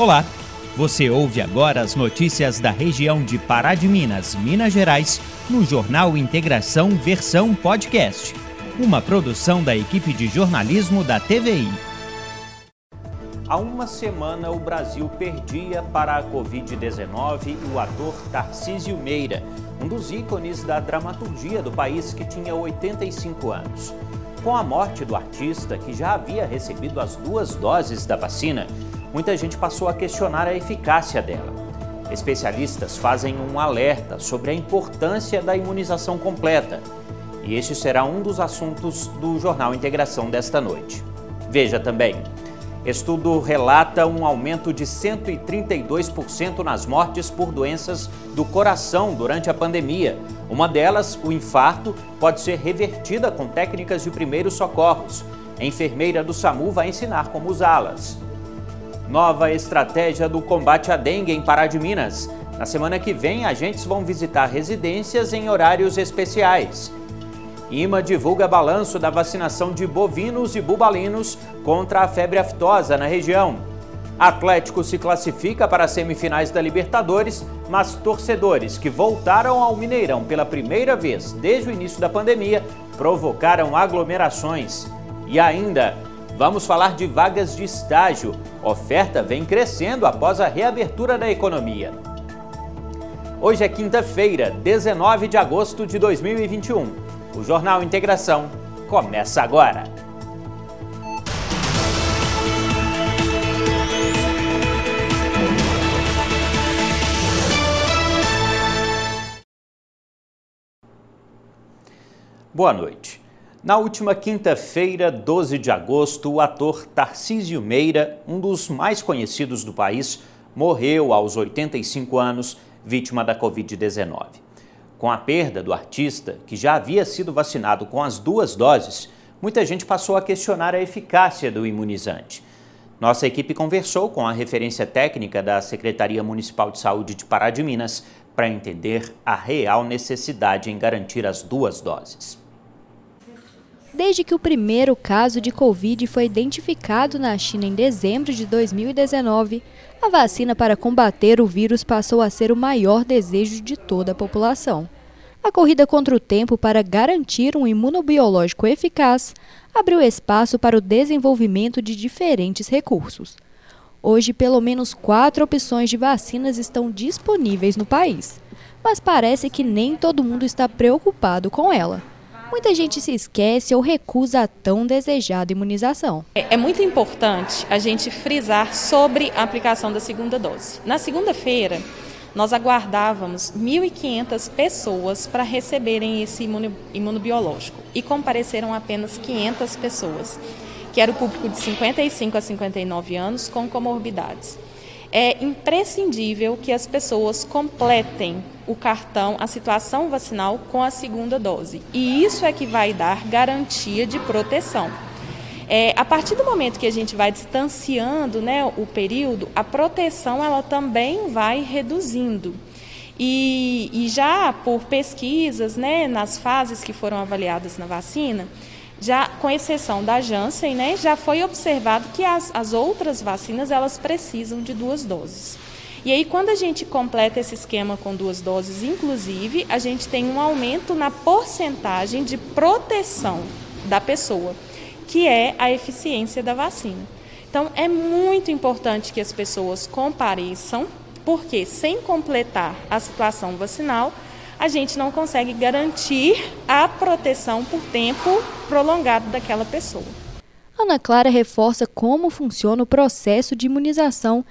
Olá, você ouve agora as notícias da região de Pará de Minas, Minas Gerais, no Jornal Integração Versão Podcast, uma produção da equipe de jornalismo da TVI. Há uma semana, o Brasil perdia para a Covid-19 o ator Tarcísio Meira, um dos ícones da dramaturgia do país que tinha 85 anos. Com a morte do artista, que já havia recebido as duas doses da vacina, muita gente passou a questionar a eficácia dela. Especialistas fazem um alerta sobre a importância da imunização completa. E este será um dos assuntos do Jornal Integração desta noite. Veja também. Estudo relata um aumento de 132% nas mortes por doenças do coração durante a pandemia. Uma delas, o infarto, pode ser revertida com técnicas de primeiros socorros. A enfermeira do SAMU vai ensinar como usá-las. Nova estratégia do combate à dengue em Pará de Minas. Na semana que vem, agentes vão visitar residências em horários especiais. IMA divulga balanço da vacinação de bovinos e bubalinos contra a febre aftosa na região. Atlético se classifica para as semifinais da Libertadores, mas torcedores que voltaram ao Mineirão pela primeira vez desde o início da pandemia provocaram aglomerações. E ainda, Vamos falar de vagas de estágio. Oferta vem crescendo após a reabertura da economia. Hoje é quinta-feira, 19 de agosto de 2021. O Jornal Integração começa agora. Boa noite. Na última quinta-feira, 12 de agosto, o ator Tarcísio Meira, um dos mais conhecidos do país, morreu aos 85 anos, vítima da Covid-19. Com a perda do artista, que já havia sido vacinado com as duas doses, muita gente passou a questionar a eficácia do imunizante. Nossa equipe conversou com a referência técnica da Secretaria Municipal de Saúde de Pará de Minas para entender a real necessidade em garantir as duas doses. Desde que o primeiro caso de Covid foi identificado na China em dezembro de 2019, a vacina para combater o vírus passou a ser o maior desejo de toda a população. A corrida contra o tempo para garantir um imunobiológico eficaz abriu espaço para o desenvolvimento de diferentes recursos. Hoje, pelo menos quatro opções de vacinas estão disponíveis no país, mas parece que nem todo mundo está preocupado com ela muita gente se esquece ou recusa a tão desejada imunização. É, é muito importante a gente frisar sobre a aplicação da segunda dose. Na segunda-feira, nós aguardávamos 1.500 pessoas para receberem esse imunobiológico e compareceram apenas 500 pessoas, que era o público de 55 a 59 anos com comorbidades é imprescindível que as pessoas completem o cartão, a situação vacinal com a segunda dose. E isso é que vai dar garantia de proteção. É, a partir do momento que a gente vai distanciando né, o período, a proteção ela também vai reduzindo. E, e já por pesquisas, né, nas fases que foram avaliadas na vacina, já com exceção da Janssen, né, já foi observado que as, as outras vacinas elas precisam de duas doses. E aí, quando a gente completa esse esquema com duas doses, inclusive, a gente tem um aumento na porcentagem de proteção da pessoa, que é a eficiência da vacina. Então, é muito importante que as pessoas compareçam, porque sem completar a situação vacinal, a gente não consegue garantir a proteção por tempo prolongado daquela pessoa. Ana Clara reforça como funciona o processo de imunização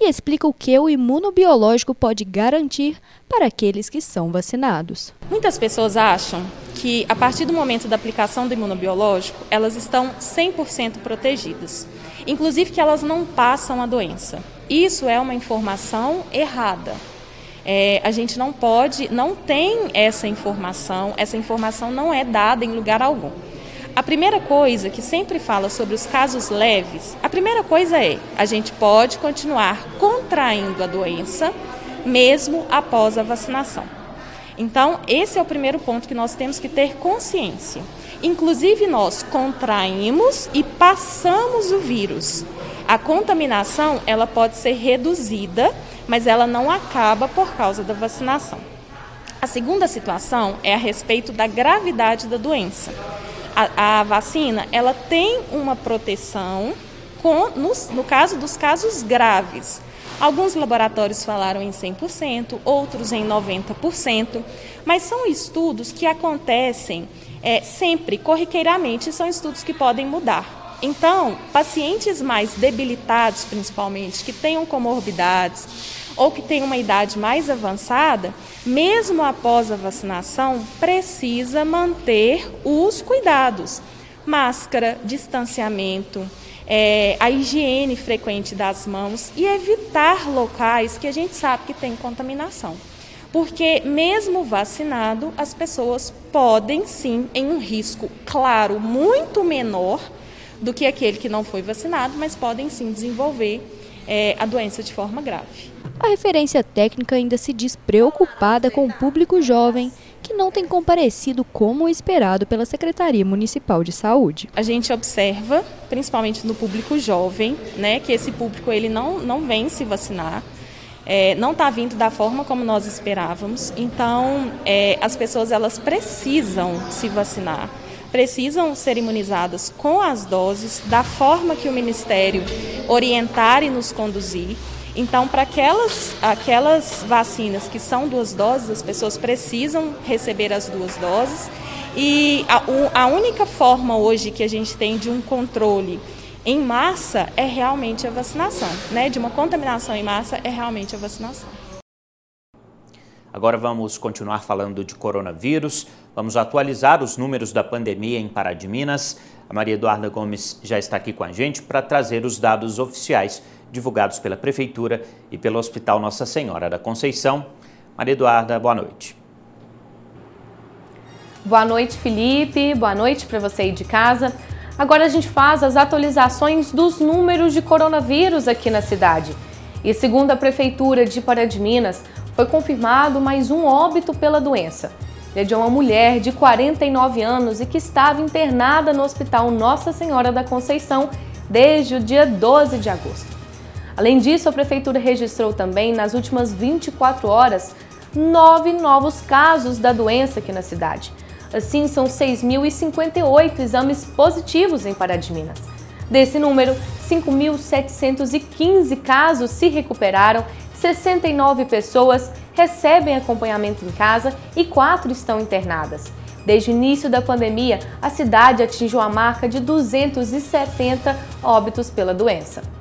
e explica o que o imunobiológico pode garantir para aqueles que são vacinados. Muitas pessoas acham que a partir do momento da aplicação do imunobiológico, elas estão 100% protegidas, inclusive que elas não passam a doença. Isso é uma informação errada. É, a gente não pode, não tem essa informação, essa informação não é dada em lugar algum. A primeira coisa que sempre fala sobre os casos leves, a primeira coisa é: a gente pode continuar contraindo a doença mesmo após a vacinação. Então, esse é o primeiro ponto que nós temos que ter consciência. Inclusive, nós contraímos e passamos o vírus. A contaminação ela pode ser reduzida, mas ela não acaba por causa da vacinação. A segunda situação é a respeito da gravidade da doença. A, a vacina ela tem uma proteção com, no, no caso dos casos graves. Alguns laboratórios falaram em 100%, outros em 90%, mas são estudos que acontecem é, sempre, corriqueiramente, são estudos que podem mudar. Então, pacientes mais debilitados, principalmente, que tenham comorbidades ou que tenham uma idade mais avançada, mesmo após a vacinação, precisa manter os cuidados: máscara, distanciamento, é, a higiene frequente das mãos e evitar locais que a gente sabe que tem contaminação. Porque, mesmo vacinado, as pessoas podem sim, em um risco, claro, muito menor do que aquele que não foi vacinado, mas podem sim desenvolver é, a doença de forma grave. A referência técnica ainda se diz preocupada com o público jovem que não tem comparecido como esperado pela Secretaria Municipal de Saúde. A gente observa, principalmente no público jovem, né, que esse público ele não, não vem se vacinar. É, não está vindo da forma como nós esperávamos. Então, é, as pessoas elas precisam se vacinar, precisam ser imunizadas com as doses da forma que o Ministério orientar e nos conduzir. Então, para aquelas, aquelas vacinas que são duas doses, as pessoas precisam receber as duas doses. E a, a única forma hoje que a gente tem de um controle em massa é realmente a vacinação, né? De uma contaminação em massa é realmente a vacinação. Agora vamos continuar falando de coronavírus. Vamos atualizar os números da pandemia em Pará de Minas. A Maria Eduarda Gomes já está aqui com a gente para trazer os dados oficiais divulgados pela Prefeitura e pelo Hospital Nossa Senhora da Conceição. Maria Eduarda, boa noite. Boa noite, Felipe. Boa noite para você aí de casa. Agora a gente faz as atualizações dos números de coronavírus aqui na cidade. E segundo a Prefeitura de Pará de Minas, foi confirmado mais um óbito pela doença. Ele é de uma mulher de 49 anos e que estava internada no Hospital Nossa Senhora da Conceição desde o dia 12 de agosto. Além disso, a Prefeitura registrou também, nas últimas 24 horas, nove novos casos da doença aqui na cidade. Assim, são 6.058 exames positivos em Pará de Minas. Desse número, 5.715 casos se recuperaram, 69 pessoas recebem acompanhamento em casa e quatro estão internadas. Desde o início da pandemia, a cidade atingiu a marca de 270 óbitos pela doença.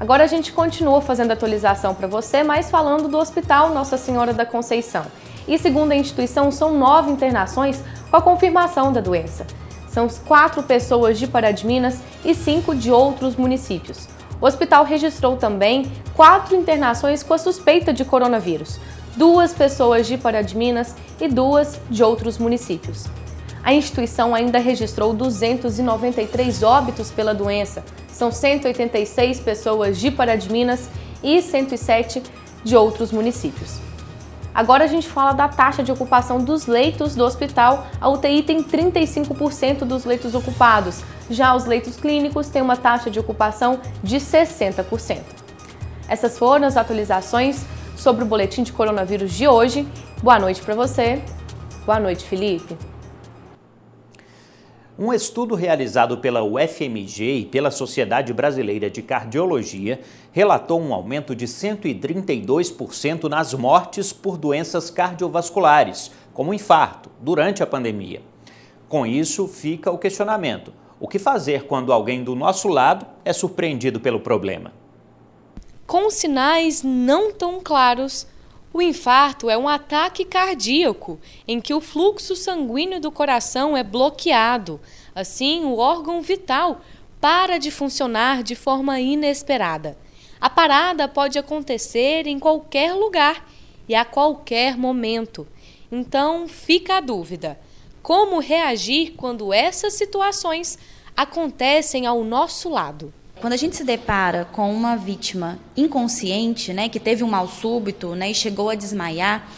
Agora a gente continua fazendo atualização para você, mas falando do Hospital Nossa Senhora da Conceição. E segundo a instituição, são nove internações com a confirmação da doença. São quatro pessoas de Pará de Minas e cinco de outros municípios. O hospital registrou também quatro internações com a suspeita de coronavírus, duas pessoas de Pará de Minas e duas de outros municípios. A instituição ainda registrou 293 óbitos pela doença, são 186 pessoas de Pará de Minas e 107 de outros municípios. Agora a gente fala da taxa de ocupação dos leitos do hospital. A UTI tem 35% dos leitos ocupados. Já os leitos clínicos têm uma taxa de ocupação de 60%. Essas foram as atualizações sobre o boletim de coronavírus de hoje. Boa noite para você. Boa noite, Felipe. Um estudo realizado pela UFMG e pela Sociedade Brasileira de Cardiologia relatou um aumento de 132% nas mortes por doenças cardiovasculares, como infarto, durante a pandemia. Com isso, fica o questionamento: o que fazer quando alguém do nosso lado é surpreendido pelo problema? Com sinais não tão claros, o infarto é um ataque cardíaco em que o fluxo sanguíneo do coração é bloqueado. Assim, o órgão vital para de funcionar de forma inesperada. A parada pode acontecer em qualquer lugar e a qualquer momento. Então, fica a dúvida: como reagir quando essas situações acontecem ao nosso lado? Quando a gente se depara com uma vítima inconsciente, né, que teve um mal súbito né, e chegou a desmaiar,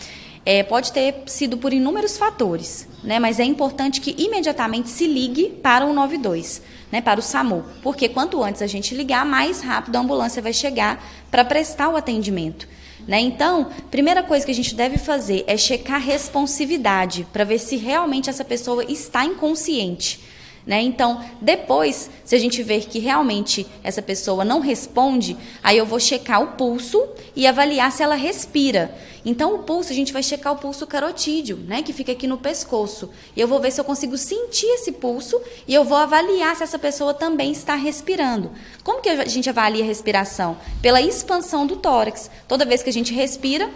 é, pode ter sido por inúmeros fatores. né? Mas é importante que imediatamente se ligue para o 92, né? Para o SAMU, porque quanto antes a gente ligar, mais rápido a ambulância vai chegar para prestar o atendimento. Né? Então, primeira coisa que a gente deve fazer é checar responsividade para ver se realmente essa pessoa está inconsciente. Né? Então, depois, se a gente ver que realmente essa pessoa não responde, aí eu vou checar o pulso e avaliar se ela respira. Então, o pulso, a gente vai checar o pulso carotídeo, né, que fica aqui no pescoço. E eu vou ver se eu consigo sentir esse pulso e eu vou avaliar se essa pessoa também está respirando. Como que a gente avalia a respiração? Pela expansão do tórax. Toda vez que a gente respira,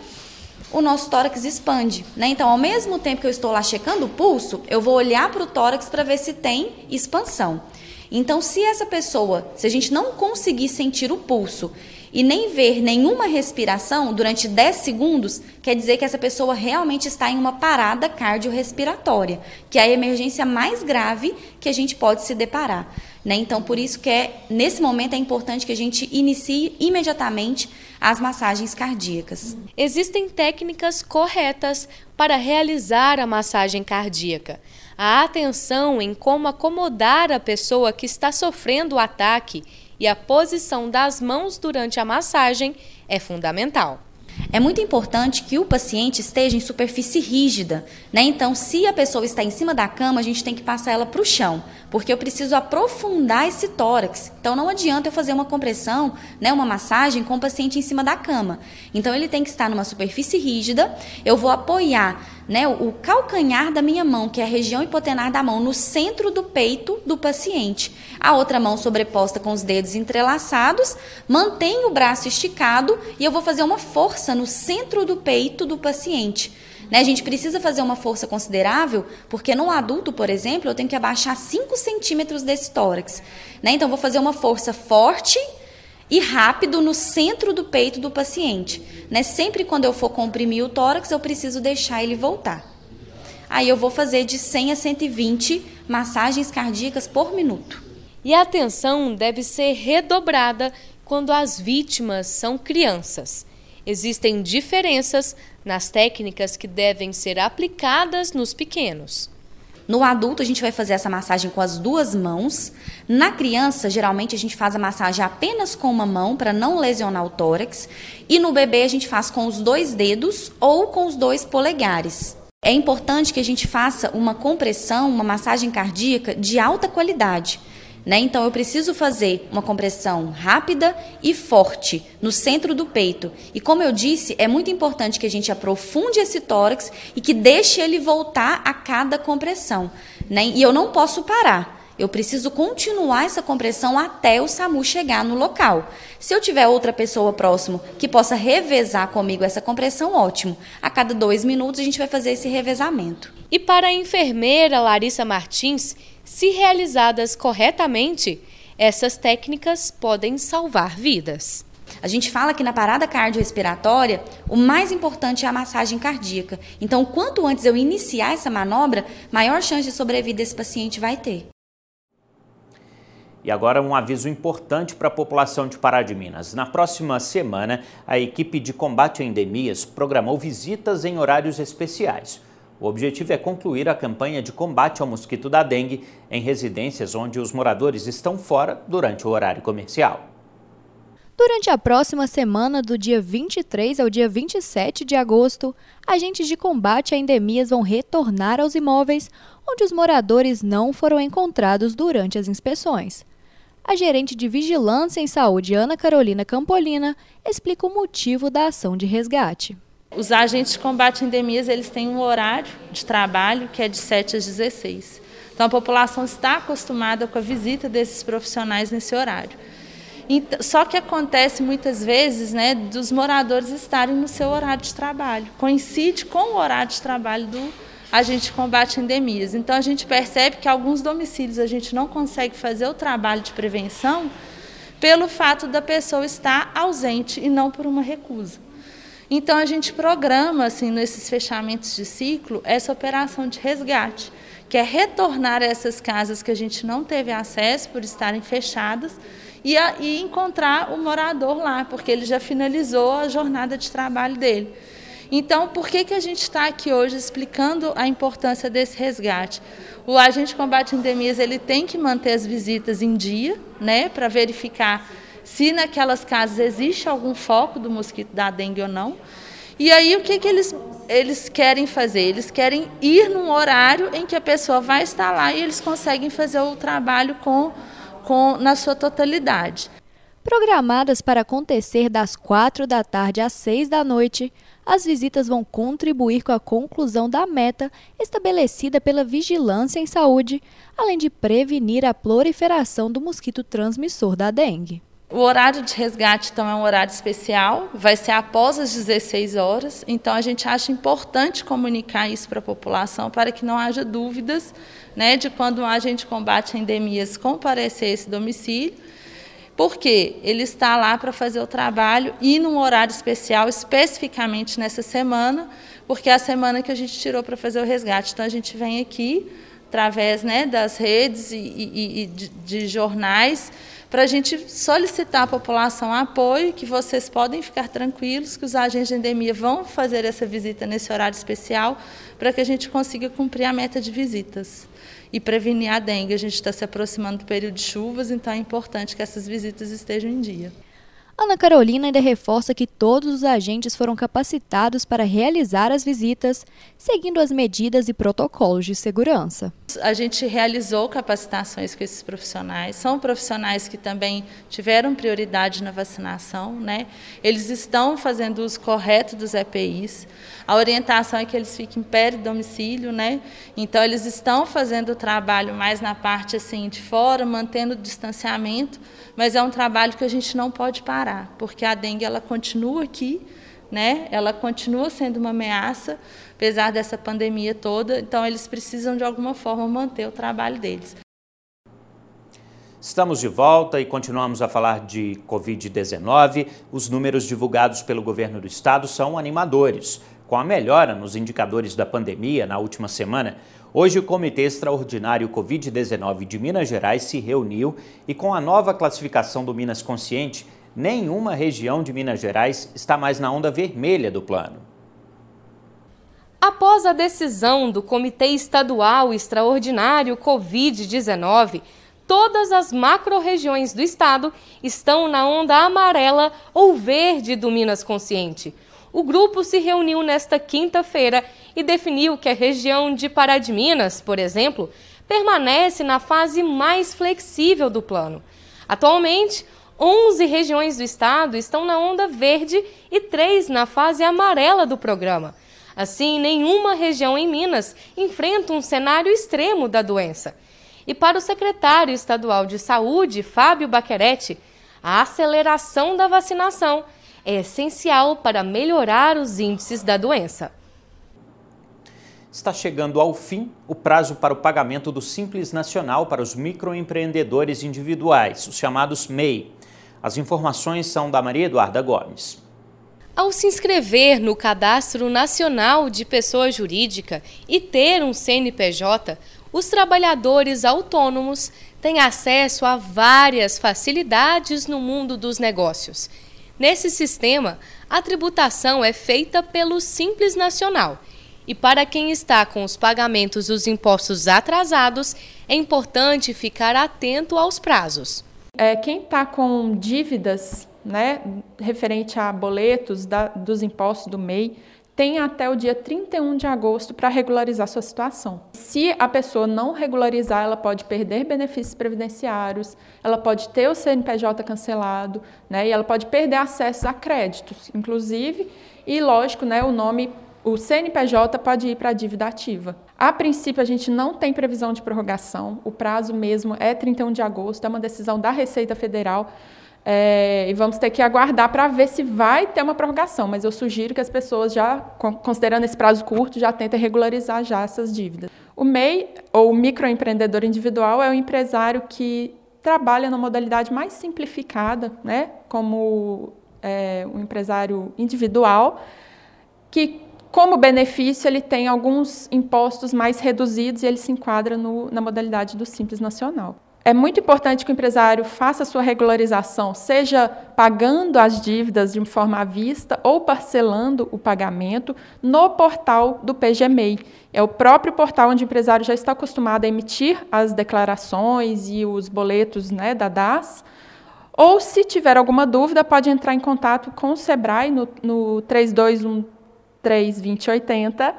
o nosso tórax expande. Né? Então, ao mesmo tempo que eu estou lá checando o pulso, eu vou olhar para o tórax para ver se tem expansão. Então, se essa pessoa, se a gente não conseguir sentir o pulso e nem ver nenhuma respiração durante 10 segundos, quer dizer que essa pessoa realmente está em uma parada cardiorrespiratória, que é a emergência mais grave que a gente pode se deparar. Né? Então, por isso que é, nesse momento é importante que a gente inicie imediatamente as massagens cardíacas. Existem técnicas corretas para realizar a massagem cardíaca. A atenção em como acomodar a pessoa que está sofrendo o ataque e a posição das mãos durante a massagem é fundamental. É muito importante que o paciente esteja em superfície rígida, né? Então, se a pessoa está em cima da cama, a gente tem que passar ela para o chão, porque eu preciso aprofundar esse tórax. Então, não adianta eu fazer uma compressão, né, uma massagem com o paciente em cima da cama. Então, ele tem que estar numa superfície rígida. Eu vou apoiar né, o calcanhar da minha mão, que é a região hipotenar da mão, no centro do peito do paciente. A outra mão sobreposta com os dedos entrelaçados, mantenho o braço esticado e eu vou fazer uma força no centro do peito do paciente. Né, a gente precisa fazer uma força considerável, porque no adulto, por exemplo, eu tenho que abaixar 5 centímetros desse tórax. Né? Então, vou fazer uma força forte e rápido no centro do peito do paciente. Né? Sempre quando eu for comprimir o tórax, eu preciso deixar ele voltar. Aí eu vou fazer de 100 a 120 massagens cardíacas por minuto. E a atenção deve ser redobrada quando as vítimas são crianças. Existem diferenças nas técnicas que devem ser aplicadas nos pequenos. No adulto, a gente vai fazer essa massagem com as duas mãos. Na criança, geralmente, a gente faz a massagem apenas com uma mão para não lesionar o tórax. E no bebê, a gente faz com os dois dedos ou com os dois polegares. É importante que a gente faça uma compressão, uma massagem cardíaca de alta qualidade. Né? Então, eu preciso fazer uma compressão rápida e forte no centro do peito. E como eu disse, é muito importante que a gente aprofunde esse tórax e que deixe ele voltar a cada compressão. Né? E eu não posso parar. Eu preciso continuar essa compressão até o SAMU chegar no local. Se eu tiver outra pessoa próximo que possa revezar comigo essa compressão, ótimo. A cada dois minutos a gente vai fazer esse revezamento. E para a enfermeira Larissa Martins, se realizadas corretamente, essas técnicas podem salvar vidas. A gente fala que na parada cardiorrespiratória, o mais importante é a massagem cardíaca. Então, quanto antes eu iniciar essa manobra, maior chance de sobrevida esse paciente vai ter. E agora um aviso importante para a população de Pará de Minas. Na próxima semana, a equipe de combate a endemias programou visitas em horários especiais. O objetivo é concluir a campanha de combate ao mosquito da dengue em residências onde os moradores estão fora durante o horário comercial. Durante a próxima semana, do dia 23 ao dia 27 de agosto, agentes de combate a endemias vão retornar aos imóveis onde os moradores não foram encontrados durante as inspeções. A gerente de Vigilância em Saúde, Ana Carolina Campolina, explica o motivo da ação de resgate. Os agentes de combate a endemias eles têm um horário de trabalho que é de 7 às 16. Então a população está acostumada com a visita desses profissionais nesse horário. Só que acontece muitas vezes né, dos moradores estarem no seu horário de trabalho. Coincide com o horário de trabalho do agente de combate a endemias. Então a gente percebe que alguns domicílios a gente não consegue fazer o trabalho de prevenção pelo fato da pessoa estar ausente e não por uma recusa. Então a gente programa assim nesses fechamentos de ciclo essa operação de resgate, que é retornar a essas casas que a gente não teve acesso por estarem fechadas e, a, e encontrar o morador lá, porque ele já finalizou a jornada de trabalho dele. Então, por que, que a gente está aqui hoje explicando a importância desse resgate? O agente de combate a endemias ele tem que manter as visitas em dia, né, para verificar se naquelas casas existe algum foco do mosquito da dengue ou não. E aí o que, que eles, eles querem fazer? Eles querem ir num horário em que a pessoa vai estar lá e eles conseguem fazer o trabalho com, com na sua totalidade. Programadas para acontecer das quatro da tarde às seis da noite, as visitas vão contribuir com a conclusão da meta estabelecida pela Vigilância em Saúde, além de prevenir a proliferação do mosquito transmissor da dengue. O horário de resgate, então, é um horário especial, vai ser após as 16 horas, então a gente acha importante comunicar isso para a população para que não haja dúvidas né, de quando um agente combate endemias comparecer esse domicílio, porque ele está lá para fazer o trabalho e num horário especial, especificamente nessa semana, porque é a semana que a gente tirou para fazer o resgate. Então a gente vem aqui, através né, das redes e, e, e de, de jornais, para a gente solicitar à população apoio, que vocês podem ficar tranquilos, que os agentes de endemia vão fazer essa visita nesse horário especial, para que a gente consiga cumprir a meta de visitas e prevenir a dengue. A gente está se aproximando do período de chuvas, então é importante que essas visitas estejam em dia. Ana Carolina ainda reforça que todos os agentes foram capacitados para realizar as visitas, seguindo as medidas e protocolos de segurança. A gente realizou capacitações com esses profissionais, são profissionais que também tiveram prioridade na vacinação, né? Eles estão fazendo uso correto dos EPIs. A orientação é que eles fiquem do domicílio, né? Então eles estão fazendo o trabalho mais na parte assim de fora, mantendo o distanciamento, mas é um trabalho que a gente não pode parar, porque a dengue ela continua aqui, né? Ela continua sendo uma ameaça, apesar dessa pandemia toda. Então eles precisam de alguma forma manter o trabalho deles. Estamos de volta e continuamos a falar de Covid-19. Os números divulgados pelo governo do estado são animadores. Com a melhora nos indicadores da pandemia na última semana, hoje o Comitê Extraordinário Covid-19 de Minas Gerais se reuniu e, com a nova classificação do Minas Consciente, nenhuma região de Minas Gerais está mais na onda vermelha do plano. Após a decisão do Comitê Estadual Extraordinário Covid-19, todas as macro-regiões do estado estão na onda amarela ou verde do Minas Consciente. O grupo se reuniu nesta quinta-feira e definiu que a região de Pará de Minas, por exemplo, permanece na fase mais flexível do plano. Atualmente, 11 regiões do estado estão na onda verde e três na fase amarela do programa. Assim, nenhuma região em Minas enfrenta um cenário extremo da doença. E para o secretário estadual de Saúde, Fábio Baquerete, a aceleração da vacinação é essencial para melhorar os índices da doença. Está chegando ao fim o prazo para o pagamento do Simples Nacional para os microempreendedores individuais, os chamados MEI. As informações são da Maria Eduarda Gomes. Ao se inscrever no Cadastro Nacional de Pessoa Jurídica e ter um CNPJ, os trabalhadores autônomos têm acesso a várias facilidades no mundo dos negócios. Nesse sistema, a tributação é feita pelo Simples Nacional. E para quem está com os pagamentos dos impostos atrasados, é importante ficar atento aos prazos. É, quem está com dívidas né, referente a boletos da, dos impostos do MEI, tem até o dia 31 de agosto para regularizar sua situação. Se a pessoa não regularizar, ela pode perder benefícios previdenciários, ela pode ter o CNPJ cancelado, né, e ela pode perder acesso a créditos, inclusive, e lógico, né, o nome o CNPJ pode ir para a dívida ativa. A princípio, a gente não tem previsão de prorrogação, o prazo mesmo é 31 de agosto, é uma decisão da Receita Federal. É, e vamos ter que aguardar para ver se vai ter uma prorrogação, mas eu sugiro que as pessoas já, considerando esse prazo curto, já tentem regularizar já essas dívidas. O MEI, ou microempreendedor individual, é o empresário que trabalha na modalidade mais simplificada, né, como é, um empresário individual, que como benefício, ele tem alguns impostos mais reduzidos e ele se enquadra no, na modalidade do Simples Nacional. É muito importante que o empresário faça sua regularização, seja pagando as dívidas de forma à vista ou parcelando o pagamento no portal do PGMEI. É o próprio portal onde o empresário já está acostumado a emitir as declarações e os boletos né, da DAS. Ou, se tiver alguma dúvida, pode entrar em contato com o SEBRAE no, no 3213-2080,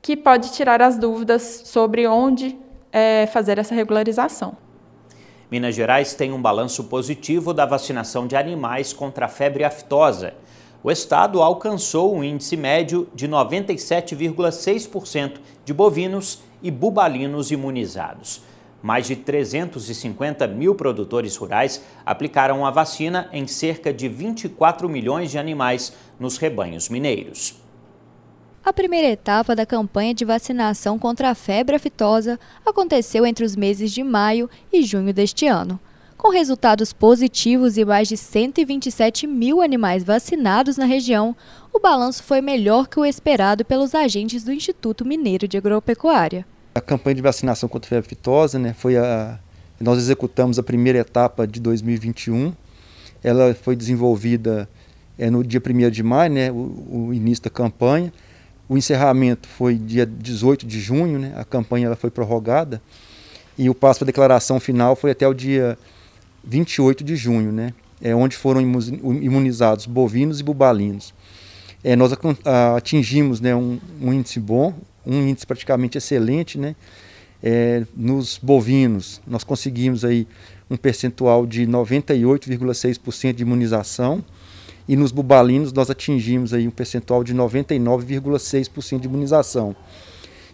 que pode tirar as dúvidas sobre onde é, fazer essa regularização. Minas Gerais tem um balanço positivo da vacinação de animais contra a febre aftosa. O estado alcançou um índice médio de 97,6% de bovinos e bubalinos imunizados. Mais de 350 mil produtores rurais aplicaram a vacina em cerca de 24 milhões de animais nos rebanhos mineiros. A primeira etapa da campanha de vacinação contra a febre aftosa aconteceu entre os meses de maio e junho deste ano. Com resultados positivos e mais de 127 mil animais vacinados na região, o balanço foi melhor que o esperado pelos agentes do Instituto Mineiro de Agropecuária. A campanha de vacinação contra a febre aftosa, né, foi a nós executamos a primeira etapa de 2021. Ela foi desenvolvida é, no dia 1 de maio, né, o, o início da campanha. O encerramento foi dia 18 de junho, né? a campanha ela foi prorrogada, e o passo para declaração final foi até o dia 28 de junho, né? é onde foram imunizados bovinos e bubalinos. É, nós atingimos né, um, um, índice bom, um índice praticamente excelente. Né? É, nos bovinos, nós conseguimos aí um percentual de 98,6% de imunização, e nos bubalinos nós atingimos aí um percentual de 99,6% de imunização.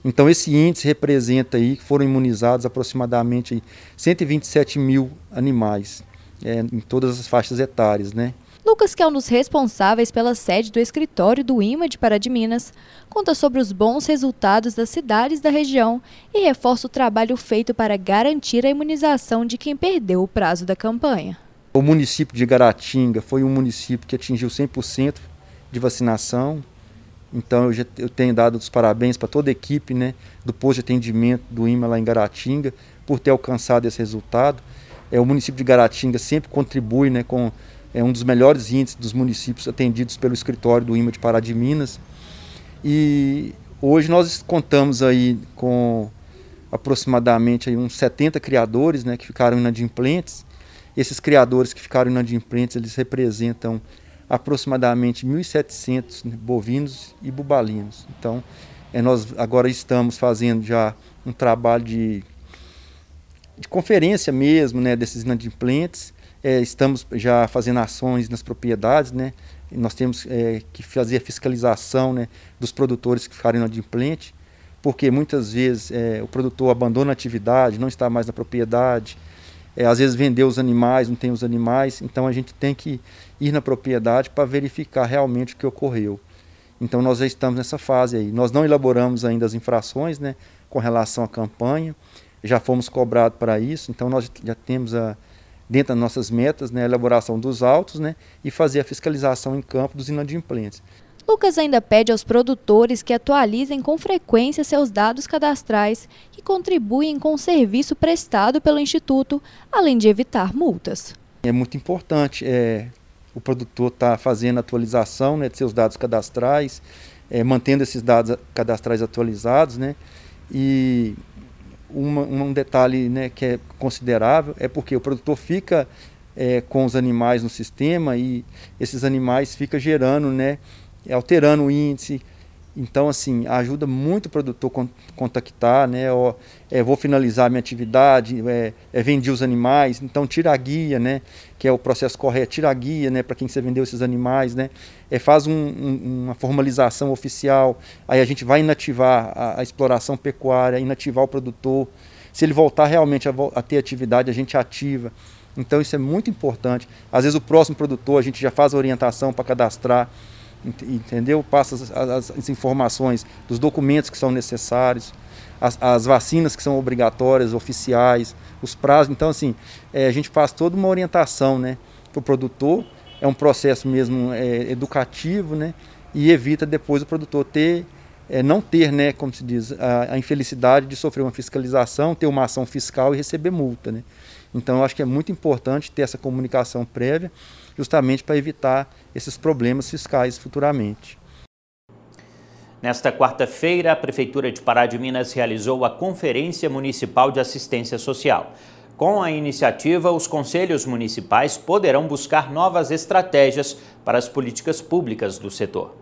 Então esse índice representa aí que foram imunizados aproximadamente aí 127 mil animais é, em todas as faixas etárias, né? Lucas, que é um dos responsáveis pela sede do escritório do IMA de Pará de Minas, conta sobre os bons resultados das cidades da região e reforça o trabalho feito para garantir a imunização de quem perdeu o prazo da campanha. O município de Garatinga foi um município que atingiu 100% de vacinação. Então eu, já, eu tenho dado os parabéns para toda a equipe né, do posto de atendimento do IMA lá em Garatinga por ter alcançado esse resultado. É, o município de Garatinga sempre contribui né, com é, um dos melhores índices dos municípios atendidos pelo escritório do IMA de Pará de Minas. E hoje nós contamos aí com aproximadamente aí uns 70 criadores né, que ficaram inadimplentes esses criadores que ficaram inadimplentes, eles representam aproximadamente 1.700 bovinos e bubalinos. Então, é, nós agora estamos fazendo já um trabalho de, de conferência mesmo né, desses inadimplentes. É, estamos já fazendo ações nas propriedades, né? nós temos é, que fazer a fiscalização né, dos produtores que ficaram inadimplentes, porque muitas vezes é, o produtor abandona a atividade, não está mais na propriedade, é, às vezes vendeu os animais, não tem os animais, então a gente tem que ir na propriedade para verificar realmente o que ocorreu. Então nós já estamos nessa fase aí. Nós não elaboramos ainda as infrações né, com relação à campanha, já fomos cobrados para isso, então nós já temos a, dentro das nossas metas né, a elaboração dos autos né, e fazer a fiscalização em campo dos inadimplentes. Lucas ainda pede aos produtores que atualizem com frequência seus dados cadastrais e contribuem com o serviço prestado pelo Instituto, além de evitar multas. É muito importante é, o produtor estar tá fazendo atualização né, de seus dados cadastrais, é, mantendo esses dados cadastrais atualizados. Né, e uma, um detalhe né, que é considerável é porque o produtor fica é, com os animais no sistema e esses animais ficam gerando né, alterando o índice. Então, assim, ajuda muito o produtor contactar, né? É, vou finalizar minha atividade, é, é, os animais, então tira a guia, né? Que é o processo correto, tira a guia, né? Para quem você vendeu esses animais, né? É, faz um, um, uma formalização oficial, aí a gente vai inativar a, a, exploração pecuária, inativar o produtor. Se ele voltar realmente a, a ter atividade, a gente ativa. Então, isso é muito importante. Às vezes, o próximo produtor, a gente já faz a orientação para cadastrar entendeu? Passa as, as, informações dos documentos que são necessários, as, as, vacinas que são obrigatórias, oficiais, os prazos. Então, assim, é, a gente faz toda uma orientação né, para o produtor, é um processo mesmo é, educativo, né? E evita depois o produtor ter, é, não ter, né, como se diz, a, a infelicidade de sofrer uma fiscalização, ter uma ação fiscal e receber multa, né? Então, eu acho que é muito importante ter essa comunicação prévia, justamente para evitar esses problemas fiscais futuramente. Nesta quarta-feira, a Prefeitura de Pará de Minas realizou a Conferência Municipal de Assistência Social. Com a iniciativa, os conselhos municipais poderão buscar novas estratégias para as políticas públicas do setor.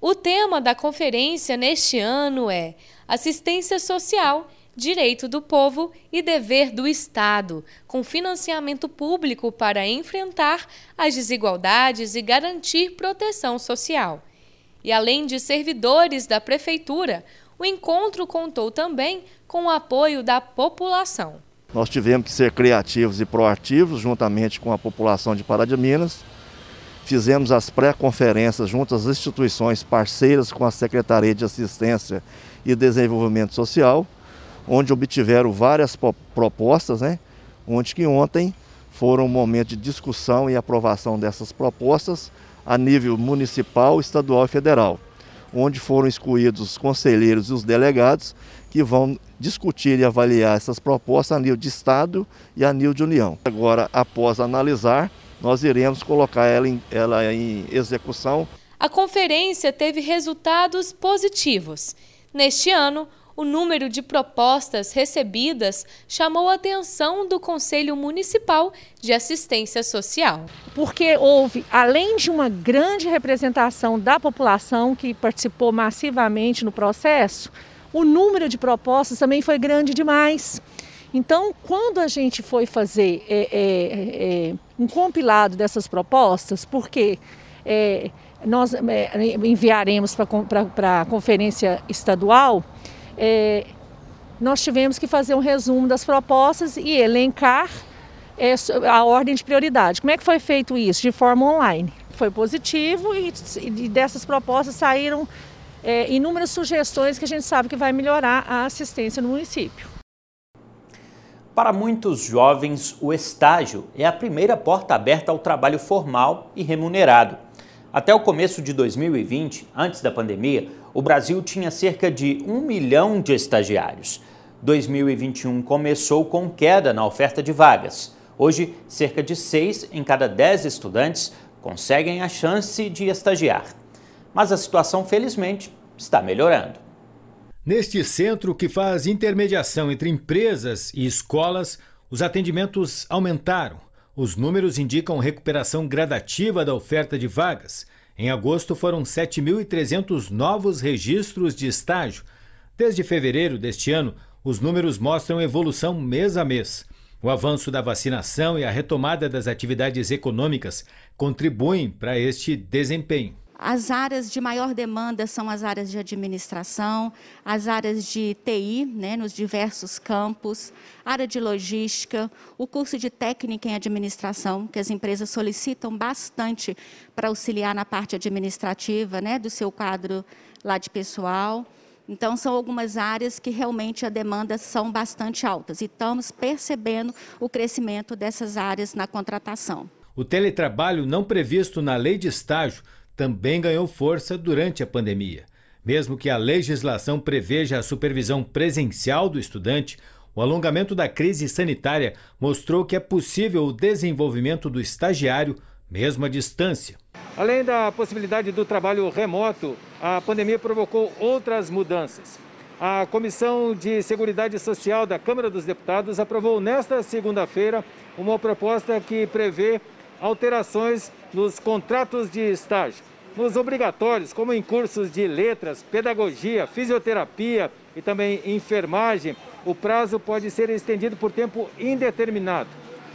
O tema da conferência neste ano é Assistência Social direito do povo e dever do Estado, com financiamento público para enfrentar as desigualdades e garantir proteção social. E além de servidores da Prefeitura, o encontro contou também com o apoio da população. Nós tivemos que ser criativos e proativos juntamente com a população de Pará de Minas. Fizemos as pré-conferências junto às instituições parceiras com a Secretaria de Assistência e Desenvolvimento Social onde obtiveram várias propostas, né? onde que ontem foram um momento de discussão e aprovação dessas propostas a nível municipal, estadual e federal, onde foram excluídos os conselheiros e os delegados que vão discutir e avaliar essas propostas a nível de Estado e a nível de União. Agora, após analisar, nós iremos colocar ela em, ela em execução. A conferência teve resultados positivos. Neste ano, o número de propostas recebidas chamou a atenção do Conselho Municipal de Assistência Social. Porque houve, além de uma grande representação da população que participou massivamente no processo, o número de propostas também foi grande demais. Então, quando a gente foi fazer é, é, é, um compilado dessas propostas, porque é, nós é, enviaremos para a conferência estadual, é, nós tivemos que fazer um resumo das propostas e elencar é, a ordem de prioridade. Como é que foi feito isso? De forma online. Foi positivo e, e dessas propostas saíram é, inúmeras sugestões que a gente sabe que vai melhorar a assistência no município. Para muitos jovens, o estágio é a primeira porta aberta ao trabalho formal e remunerado. Até o começo de 2020, antes da pandemia, o Brasil tinha cerca de um milhão de estagiários. 2021 começou com queda na oferta de vagas. Hoje, cerca de 6 em cada 10 estudantes conseguem a chance de estagiar. Mas a situação, felizmente, está melhorando. Neste centro que faz intermediação entre empresas e escolas, os atendimentos aumentaram os números indicam recuperação gradativa da oferta de vagas. Em agosto foram 7.300 novos registros de estágio. Desde fevereiro deste ano, os números mostram evolução mês a mês. O avanço da vacinação e a retomada das atividades econômicas contribuem para este desempenho. As áreas de maior demanda são as áreas de administração, as áreas de TI, né, nos diversos campos, área de logística, o curso de técnica em administração, que as empresas solicitam bastante para auxiliar na parte administrativa né, do seu quadro lá de pessoal. Então, são algumas áreas que realmente a demanda são bastante altas e estamos percebendo o crescimento dessas áreas na contratação. O teletrabalho não previsto na lei de estágio também ganhou força durante a pandemia. Mesmo que a legislação preveja a supervisão presencial do estudante, o alongamento da crise sanitária mostrou que é possível o desenvolvimento do estagiário, mesmo à distância. Além da possibilidade do trabalho remoto, a pandemia provocou outras mudanças. A Comissão de Seguridade Social da Câmara dos Deputados aprovou nesta segunda-feira uma proposta que prevê alterações nos contratos de estágio. Nos obrigatórios, como em cursos de letras, pedagogia, fisioterapia e também enfermagem, o prazo pode ser estendido por tempo indeterminado.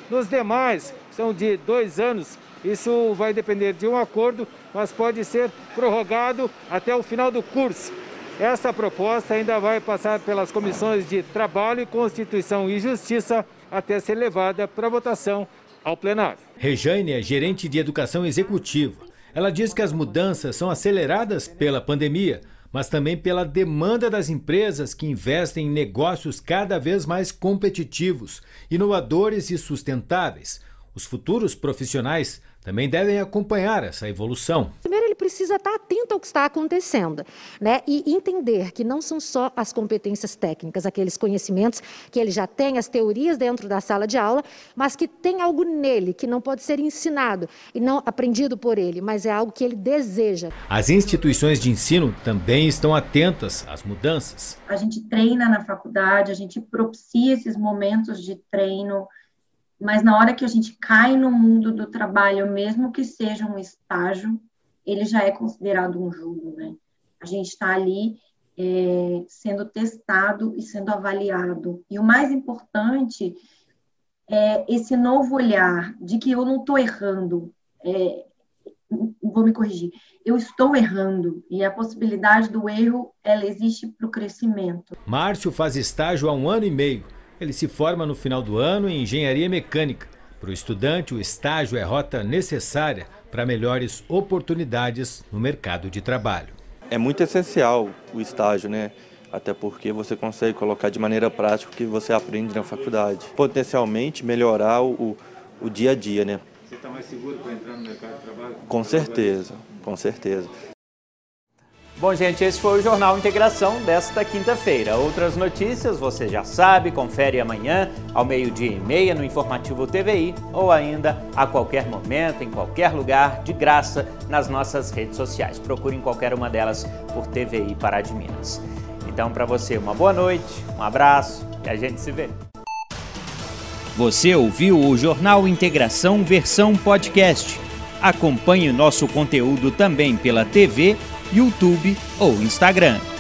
Nos demais, são de dois anos. Isso vai depender de um acordo, mas pode ser prorrogado até o final do curso. Essa proposta ainda vai passar pelas comissões de Trabalho, Constituição e Justiça até ser levada para votação ao plenário. Rejane é gerente de educação executiva. Ela diz que as mudanças são aceleradas pela pandemia, mas também pela demanda das empresas que investem em negócios cada vez mais competitivos, inovadores e sustentáveis. Os futuros profissionais também devem acompanhar essa evolução. Precisa estar atento ao que está acontecendo, né? E entender que não são só as competências técnicas, aqueles conhecimentos que ele já tem, as teorias dentro da sala de aula, mas que tem algo nele que não pode ser ensinado e não aprendido por ele, mas é algo que ele deseja. As instituições de ensino também estão atentas às mudanças. A gente treina na faculdade, a gente propicia esses momentos de treino, mas na hora que a gente cai no mundo do trabalho, mesmo que seja um estágio, ele já é considerado um jogo, né? A gente está ali é, sendo testado e sendo avaliado. E o mais importante é esse novo olhar de que eu não estou errando, é, vou me corrigir, eu estou errando e a possibilidade do erro ela existe para o crescimento. Márcio faz estágio há um ano e meio. Ele se forma no final do ano em engenharia mecânica. Para o estudante, o estágio é rota necessária para melhores oportunidades no mercado de trabalho. É muito essencial o estágio, né? Até porque você consegue colocar de maneira prática o que você aprende na faculdade. Potencialmente melhorar o, o dia a dia, né? Você está mais seguro para entrar no mercado de trabalho? Com certeza, com certeza. Bom, gente, esse foi o Jornal Integração desta quinta-feira. Outras notícias você já sabe, confere amanhã ao meio-dia e meia no Informativo TVI ou ainda a qualquer momento, em qualquer lugar, de graça nas nossas redes sociais. Procure em qualquer uma delas por TVI Pará de Minas. Então, para você, uma boa noite, um abraço e a gente se vê. Você ouviu o Jornal Integração versão podcast. Acompanhe nosso conteúdo também pela TV YouTube ou Instagram.